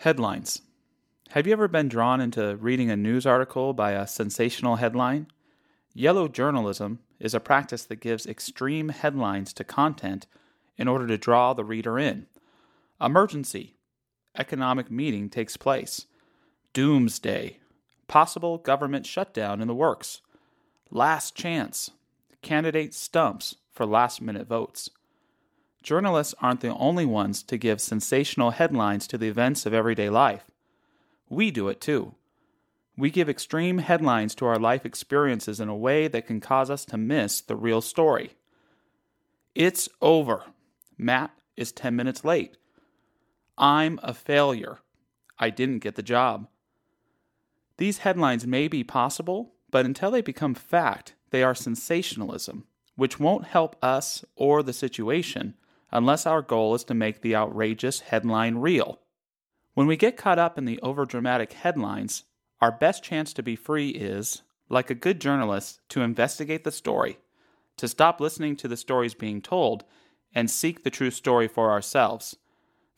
Headlines. Have you ever been drawn into reading a news article by a sensational headline? Yellow journalism is a practice that gives extreme headlines to content in order to draw the reader in. Emergency. Economic meeting takes place. Doomsday. Possible government shutdown in the works. Last chance. Candidate stumps for last minute votes. Journalists aren't the only ones to give sensational headlines to the events of everyday life. We do it too. We give extreme headlines to our life experiences in a way that can cause us to miss the real story. It's over. Matt is 10 minutes late. I'm a failure. I didn't get the job. These headlines may be possible, but until they become fact, they are sensationalism, which won't help us or the situation unless our goal is to make the outrageous headline real. When we get caught up in the overdramatic headlines, our best chance to be free is, like a good journalist, to investigate the story, to stop listening to the stories being told, and seek the true story for ourselves.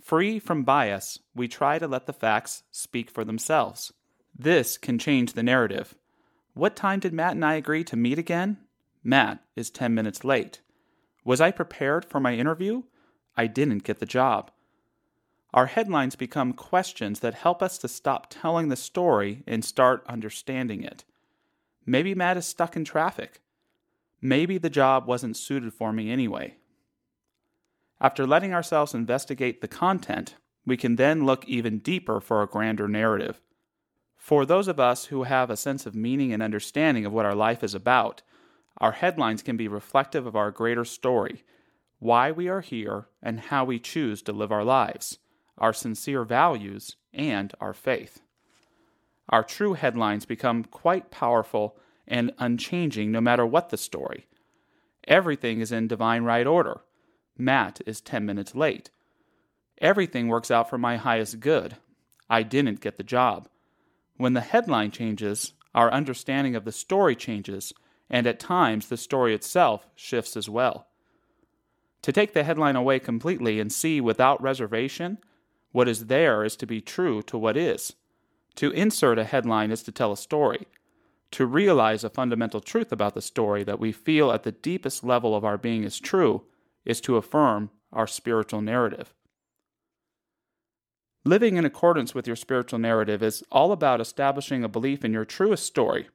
Free from bias, we try to let the facts speak for themselves. This can change the narrative. What time did Matt and I agree to meet again? Matt is 10 minutes late. Was I prepared for my interview? I didn't get the job. Our headlines become questions that help us to stop telling the story and start understanding it. Maybe Matt is stuck in traffic. Maybe the job wasn't suited for me anyway. After letting ourselves investigate the content, we can then look even deeper for a grander narrative. For those of us who have a sense of meaning and understanding of what our life is about, our headlines can be reflective of our greater story, why we are here, and how we choose to live our lives, our sincere values, and our faith. Our true headlines become quite powerful and unchanging no matter what the story. Everything is in divine right order. Matt is 10 minutes late. Everything works out for my highest good. I didn't get the job. When the headline changes, our understanding of the story changes and at times the story itself shifts as well. To take the headline away completely and see without reservation, what is there is to be true to what is. To insert a headline is to tell a story. To realize a fundamental truth about the story that we feel at the deepest level of our being is true is to affirm our spiritual narrative. Living in accordance with your spiritual narrative is all about establishing a belief in your truest story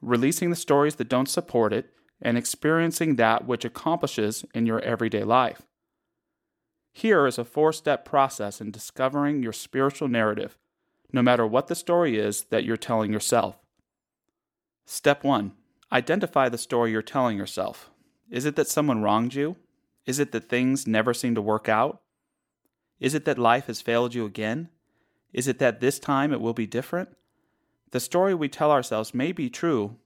releasing the stories that don't support it, and experiencing that which accomplishes in your everyday life. Here is a four step process in discovering your spiritual narrative, no matter what the story is that you're telling yourself. Step 1 Identify the story you're telling yourself. Is it that someone wronged you? Is it that things never seem to work out? Is it that life has failed you again? Is it that this time it will be different? The story we tell ourselves may be true,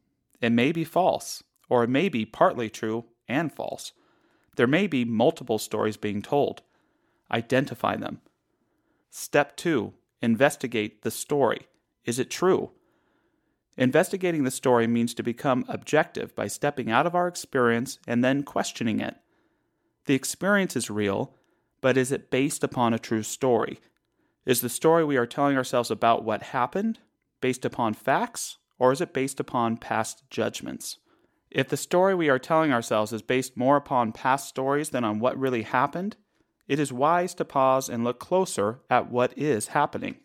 it may be false, or it may be partly true and false. There may be multiple stories being told. Identify them. Step 2 Investigate the story. Is it true? Investigating the story means to become objective by stepping out of our experience and then questioning it. The experience is real, but is it based upon a true story? Is the story we are telling ourselves about what happened based upon facts or is it based upon past judgments? If the story we are telling ourselves is based more upon past stories than on what really happened, it is wise to pause and look closer at what is happening.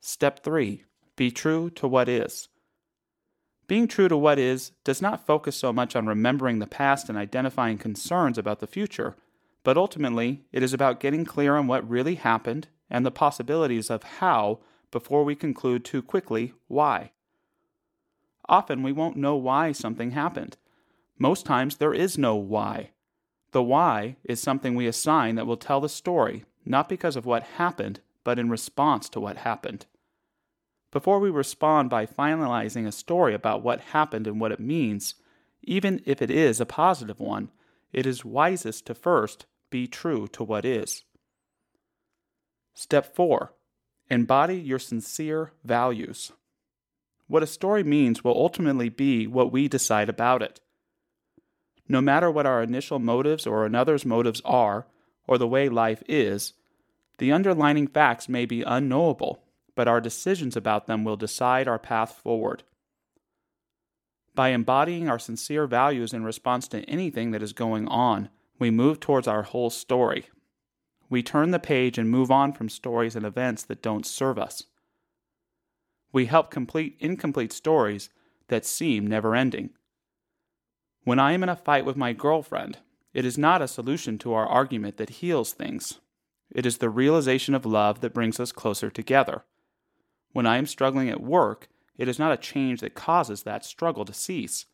Step 3 Be true to what is. Being true to what is does not focus so much on remembering the past and identifying concerns about the future, but ultimately it is about getting clear on what really happened and the possibilities of how before we conclude too quickly why. Often we won't know why something happened. Most times there is no why. The why is something we assign that will tell the story, not because of what happened, but in response to what happened. Before we respond by finalizing a story about what happened and what it means, even if it is a positive one, it is wisest to first be true to what is. Step 4 Embody your sincere values. What a story means will ultimately be what we decide about it. No matter what our initial motives or another's motives are, or the way life is, The underlining facts may be unknowable, but our decisions about them will decide our path forward. By embodying our sincere values in response to anything that is going on, we move towards our whole story. We turn the page and move on from stories and events that don't serve us. We help complete incomplete stories that seem never ending. When I am in a fight with my girlfriend, it is not a solution to our argument that heals things. It is the realization of love that brings us closer together. When I am struggling at work, it is not a change that causes that struggle to cease.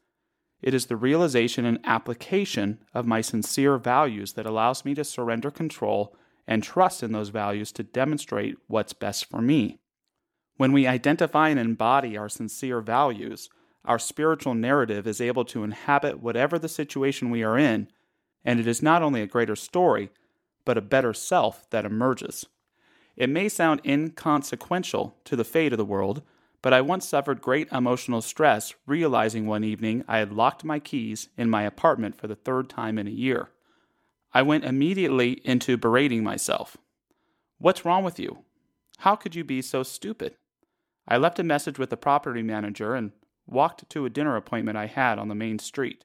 It is the realization and application of my sincere values that allows me to surrender control and trust in those values to demonstrate what's best for me. When we identify and embody our sincere values, our spiritual narrative is able to inhabit whatever the situation we are in, and it is not only a greater story, but a better self that emerges. It may sound inconsequential to the fate of the world, but I once suffered great emotional stress realizing one evening I had locked my keys in my apartment for the third time in a year. I went immediately into berating myself. What's wrong with you? How could you be so stupid? I left a message with the property manager and walked to a dinner appointment I had on the main street.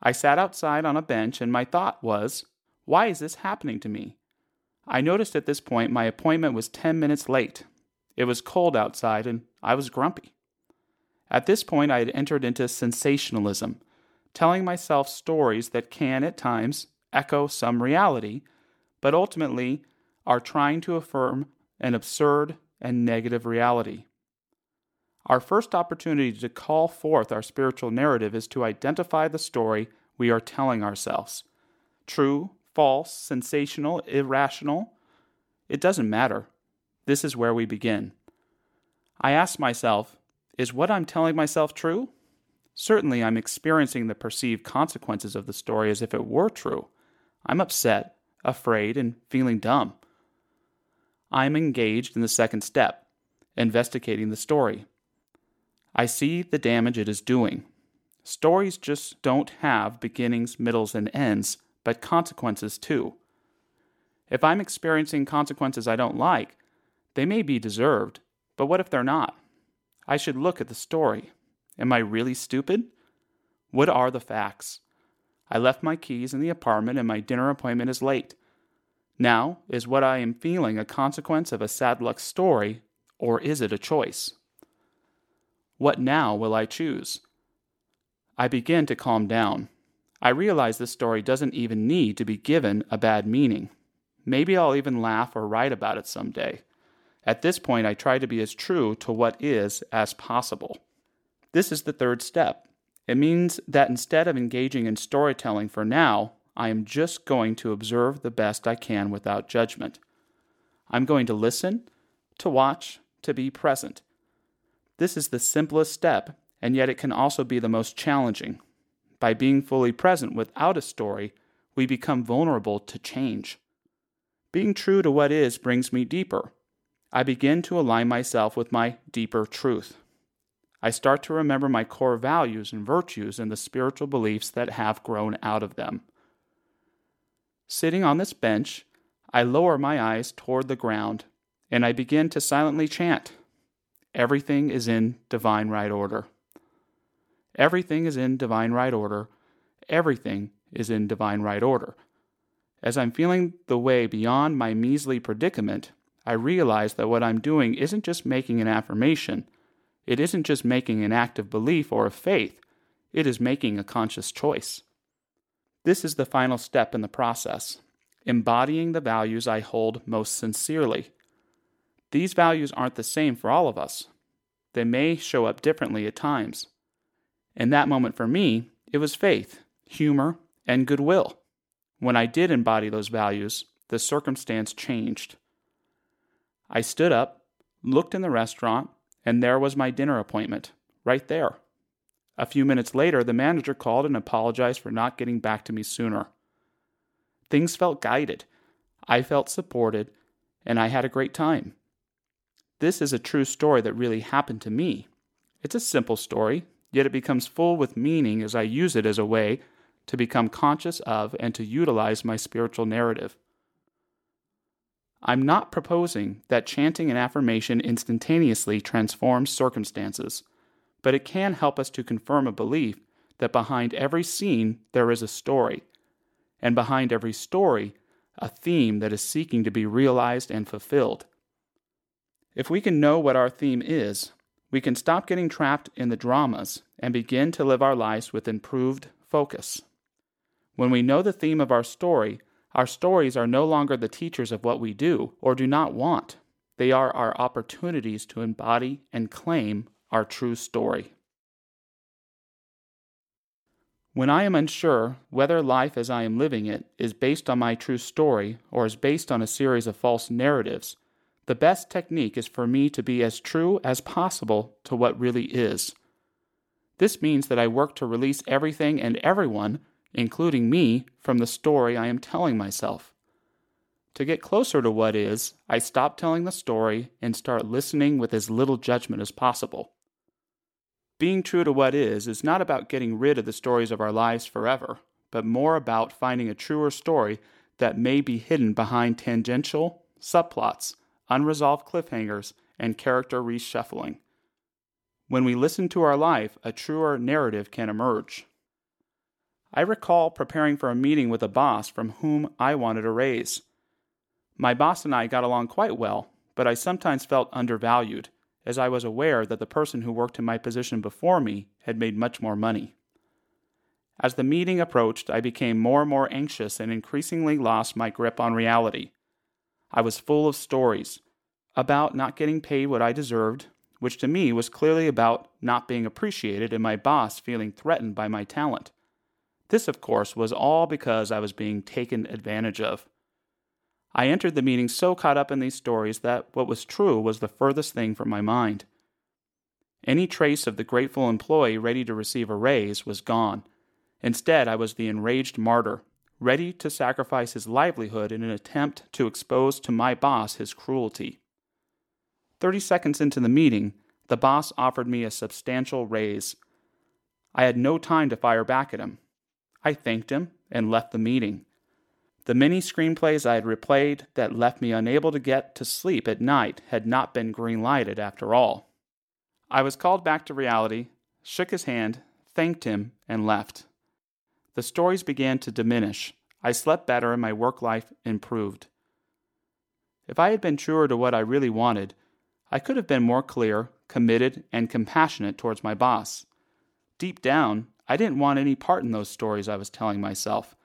I sat outside on a bench, and my thought was, why is this happening to me? I noticed at this point my appointment was 10 minutes late. It was cold outside, and I was grumpy. At this point, I had entered into sensationalism, telling myself stories that can, at times, echo some reality, but ultimately are trying to affirm an absurd and negative reality. Our first opportunity to call forth our spiritual narrative is to identify the story we are telling ourselves. True, false, sensational, irrational, it doesn't matter. This is where we begin. I ask myself, is what I'm telling myself true? Certainly, I'm experiencing the perceived consequences of the story as if it were true. I'm upset, afraid, and feeling dumb. I'm engaged in the second step, investigating the story. I see the damage it is doing. Stories just don't have beginnings, middles, and ends, but consequences too. If I'm experiencing consequences I don't like, they may be deserved, but what if they're not? I should look at the story. Am I really stupid? What are the facts? I left my keys in the apartment and my dinner appointment is late. Now, is what I am feeling a consequence of a sad luck story, or is it a choice? What now will I choose? I begin to calm down. I realize this story doesn't even need to be given a bad meaning. Maybe I'll even laugh or write about it someday. At this point, I try to be as true to what is as possible. This is the third step. It means that instead of engaging in storytelling for now, I am just going to observe the best I can without judgment. I'm going to listen, to watch, to be present. This is the simplest step, and yet it can also be the most challenging. By being fully present without a story, we become vulnerable to change. Being true to what is brings me deeper. I begin to align myself with my deeper truth. I start to remember my core values and virtues and the spiritual beliefs that have grown out of them. Sitting on this bench, I lower my eyes toward the ground and I begin to silently chant Everything is in divine right order. Everything is in divine right order. Everything is in divine right order. As I'm feeling the way beyond my measly predicament, I realize that what I'm doing isn't just making an affirmation, it isn't just making an act of belief or of faith, it is making a conscious choice. This is the final step in the process, embodying the values I hold most sincerely. These values aren't the same for all of us. They may show up differently at times. In that moment for me, it was faith, humor, and goodwill. When I did embody those values, the circumstance changed. I stood up, looked in the restaurant, and there was my dinner appointment, right there. A few minutes later, the manager called and apologized for not getting back to me sooner. Things felt guided. I felt supported, and I had a great time. This is a true story that really happened to me. It's a simple story, yet it becomes full with meaning as I use it as a way to become conscious of and to utilize my spiritual narrative. I'm not proposing that chanting an affirmation instantaneously transforms circumstances, but it can help us to confirm a belief that behind every scene there is a story, and behind every story, a theme that is seeking to be realized and fulfilled. If we can know what our theme is, we can stop getting trapped in the dramas and begin to live our lives with improved focus. When we know the theme of our story, our stories are no longer the teachers of what we do or do not want. They are our opportunities to embody and claim our true story. When I am unsure whether life as I am living it is based on my true story or is based on a series of false narratives, the best technique is for me to be as true as possible to what really is. This means that I work to release everything and everyone including me, from the story I am telling myself. To get closer to what is, I stop telling the story and start listening with as little judgment as possible. Being true to what is is not about getting rid of the stories of our lives forever, but more about finding a truer story that may be hidden behind tangential subplots, unresolved cliffhangers, and character reshuffling. When we listen to our life, a truer narrative can emerge. I recall preparing for a meeting with a boss from whom I wanted a raise. My boss and I got along quite well, but I sometimes felt undervalued, as I was aware that the person who worked in my position before me had made much more money. As the meeting approached, I became more and more anxious and increasingly lost my grip on reality. I was full of stories about not getting paid what I deserved, which to me was clearly about not being appreciated and my boss feeling threatened by my talent. This, of course, was all because I was being taken advantage of. I entered the meeting so caught up in these stories that what was true was the furthest thing from my mind. Any trace of the grateful employee ready to receive a raise was gone. Instead, I was the enraged martyr, ready to sacrifice his livelihood in an attempt to expose to my boss his cruelty. Thirty seconds into the meeting, the boss offered me a substantial raise. I had no time to fire back at him. I thanked him and left the meeting. The many screenplays I had replayed that left me unable to get to sleep at night had not been green lighted after all. I was called back to reality, shook his hand, thanked him, and left. The stories began to diminish. I slept better and my work life improved. If I had been truer to what I really wanted, I could have been more clear, committed, and compassionate towards my boss. Deep down, I didn't want any part in those stories I was telling myself,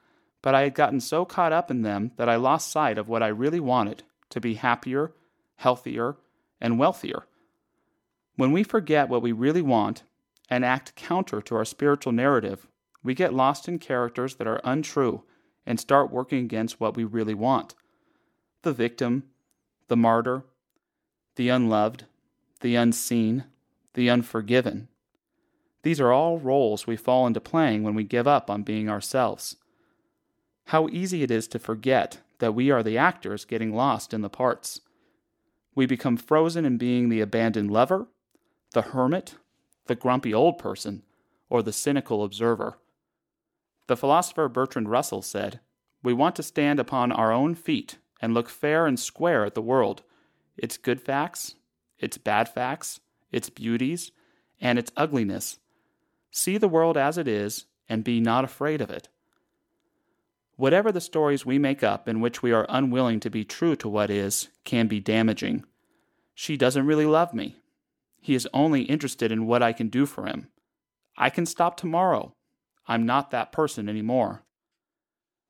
but I had gotten so caught up in them that I lost sight of what I really wanted to be happier, healthier, and wealthier. When we forget what we really want and act counter to our spiritual narrative, we get lost in characters that are untrue and start working against what we really want. The victim, the martyr, the unloved, the unseen, the unforgiven, these are all roles we fall into playing when we give up on being ourselves. How easy it is to forget that we are the actors getting lost in the parts. We become frozen in being the abandoned lover, the hermit, the grumpy old person, or the cynical observer. The philosopher Bertrand Russell said, We want to stand upon our own feet and look fair and square at the world, its good facts, its bad facts, its beauties, and its ugliness See the world as it is and be not afraid of it. Whatever the stories we make up in which we are unwilling to be true to what is can be damaging. She doesn't really love me. He is only interested in what I can do for him. I can stop tomorrow. I'm not that person anymore.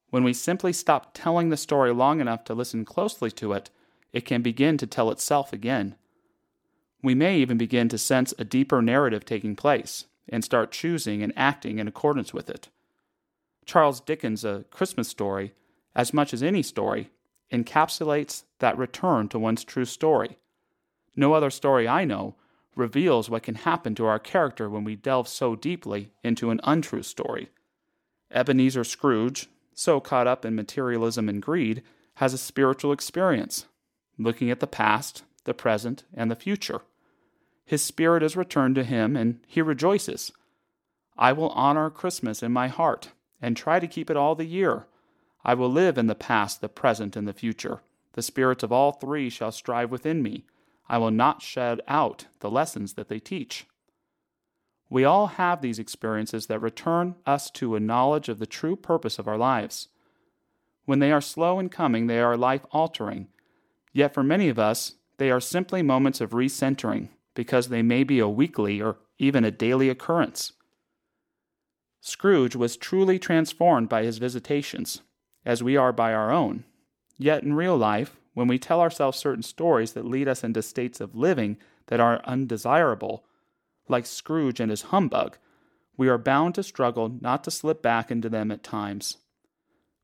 When we simply stop telling the story long enough to listen closely to it, it can begin to tell itself again. We may even begin to sense a deeper narrative taking place and start choosing and acting in accordance with it. Charles Dickens' A Christmas Story, as much as any story, encapsulates that return to one's true story. No other story I know reveals what can happen to our character when we delve so deeply into an untrue story. Ebenezer Scrooge, so caught up in materialism and greed, has a spiritual experience, looking at the past, the present, and the future his spirit is returned to him, and he rejoices. I will honor Christmas in my heart and try to keep it all the year. I will live in the past, the present, and the future, the spirits of all three shall strive within me. I will not shed out the lessons that they teach. We all have these experiences that return us to a knowledge of the true purpose of our lives. When they are slow in coming, they are life altering. Yet for many of us, they are simply moments of recentering because they may be a weekly or even a daily occurrence. Scrooge was truly transformed by his visitations, as we are by our own. Yet in real life, when we tell ourselves certain stories that lead us into states of living that are undesirable, like Scrooge and his humbug, we are bound to struggle not to slip back into them at times.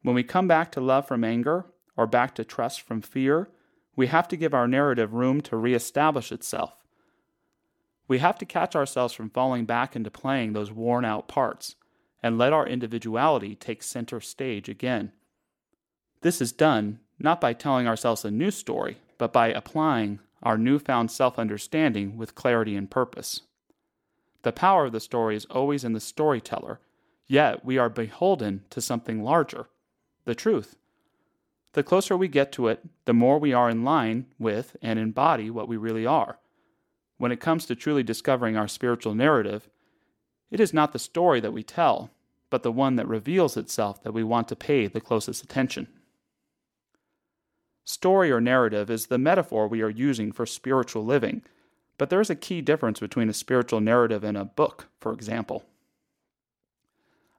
When we come back to love from anger or back to trust from fear, we have to give our narrative room to reestablish itself. We have to catch ourselves from falling back into playing those worn out parts and let our individuality take center stage again. This is done not by telling ourselves a new story, but by applying our newfound self understanding with clarity and purpose. The power of the story is always in the storyteller, yet we are beholden to something larger the truth. The closer we get to it, the more we are in line with and embody what we really are. When it comes to truly discovering our spiritual narrative, it is not the story that we tell, but the one that reveals itself that we want to pay the closest attention. Story or narrative is the metaphor we are using for spiritual living, but there is a key difference between a spiritual narrative and a book, for example.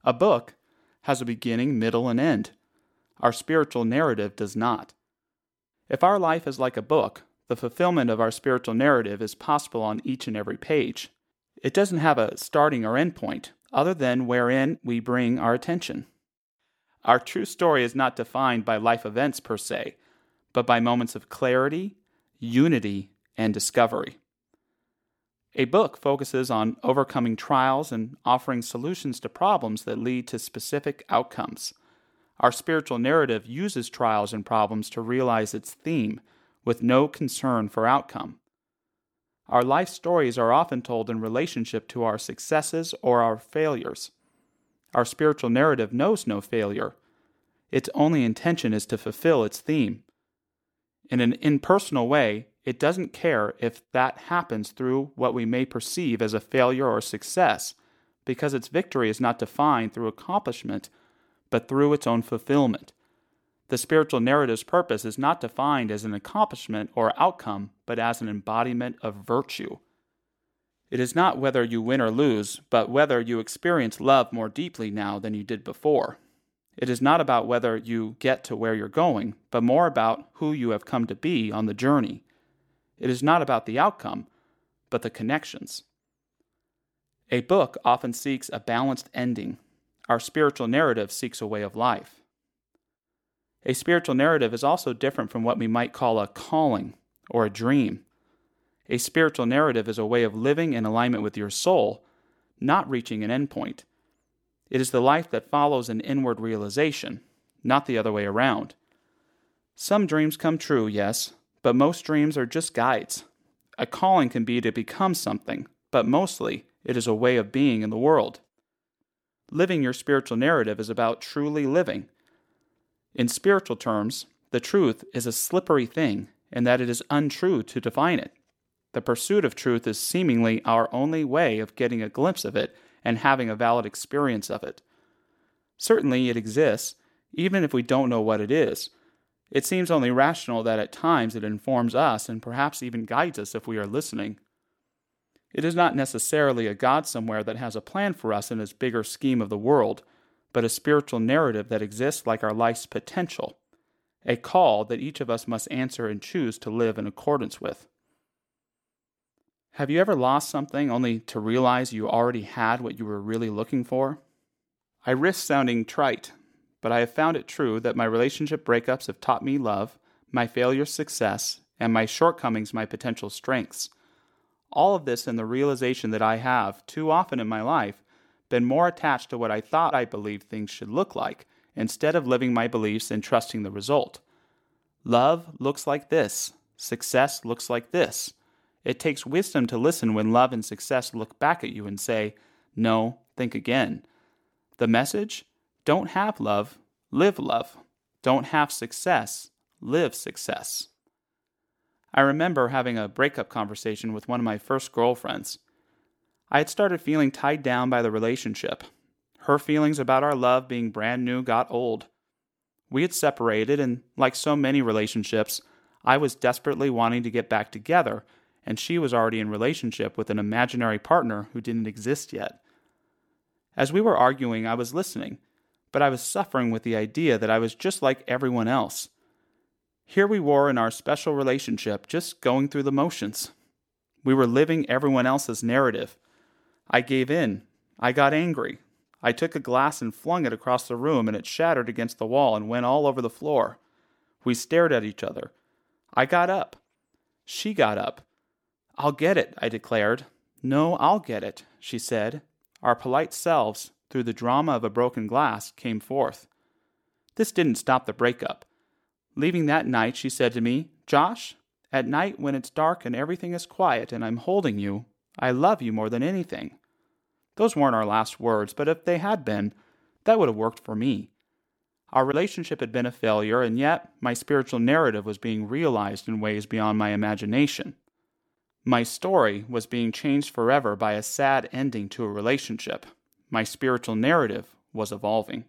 A book has a beginning, middle, and end. Our spiritual narrative does not. If our life is like a book, the fulfillment of our spiritual narrative is possible on each and every page. It doesn't have a starting or end point, other than wherein we bring our attention. Our true story is not defined by life events per se, but by moments of clarity, unity, and discovery. A book focuses on overcoming trials and offering solutions to problems that lead to specific outcomes. Our spiritual narrative uses trials and problems to realize its theme with no concern for outcome. Our life stories are often told in relationship to our successes or our failures. Our spiritual narrative knows no failure. Its only intention is to fulfill its theme in an impersonal way, it doesn't care if that happens through what we may perceive as a failure or success, because its victory is not defined through accomplishment, but through its own fulfillment. The spiritual narrative's purpose is not defined as an accomplishment or outcome, but as an embodiment of virtue. It is not whether you win or lose, but whether you experience love more deeply now than you did before. It is not about whether you get to where you're going, but more about who you have come to be on the journey. It is not about the outcome, but the connections. A book often seeks a balanced ending. Our spiritual narrative seeks a way of life. A spiritual narrative is also different from what we might call a calling or a dream. A spiritual narrative is a way of living in alignment with your soul, not reaching an endpoint. It is the life that follows an inward realization, not the other way around. Some dreams come true, yes, but most dreams are just guides. A calling can be to become something, but mostly it is a way of being in the world. Living your spiritual narrative is about truly living. In spiritual terms, the truth is a slippery thing, in that it is untrue to define it. The pursuit of truth is seemingly our only way of getting a glimpse of it and having a valid experience of it. Certainly it exists, even if we don't know what it is. It seems only rational that at times it informs us and perhaps even guides us if we are listening. It is not necessarily a God somewhere that has a plan for us in his bigger scheme of the world, but a spiritual narrative that exists like our life's potential, a call that each of us must answer and choose to live in accordance with. Have you ever lost something only to realize you already had what you were really looking for? I risk sounding trite, but I have found it true that my relationship breakups have taught me love, my failures success, and my shortcomings my potential strengths. All of this in the realization that I have, too often in my life, been more attached to what I thought I believed things should look like, instead of living my beliefs and trusting the result. Love looks like this, success looks like this. It takes wisdom to listen when love and success look back at you and say, No, think again. The message don't have love, live love. Don't have success, live success. I remember having a breakup conversation with one of my first girlfriends. I had started feeling tied down by the relationship. Her feelings about our love being brand new got old. We had separated, and like so many relationships, I was desperately wanting to get back together, and she was already in relationship with an imaginary partner who didn't exist yet. As we were arguing, I was listening, but I was suffering with the idea that I was just like everyone else. Here we were in our special relationship, just going through the motions. We were living everyone else's narrative. I gave in. I got angry. I took a glass and flung it across the room, and it shattered against the wall and went all over the floor. We stared at each other. I got up. She got up. I'll get it, I declared. No, I'll get it, she said. Our polite selves, through the drama of a broken glass, came forth. This didn't stop the breakup. Leaving that night, she said to me, Josh, at night when it's dark and everything is quiet and I'm holding you, I love you more than anything. Those weren't our last words, but if they had been, that would have worked for me. Our relationship had been a failure, and yet my spiritual narrative was being realized in ways beyond my imagination. My story was being changed forever by a sad ending to a relationship. My spiritual narrative was evolving.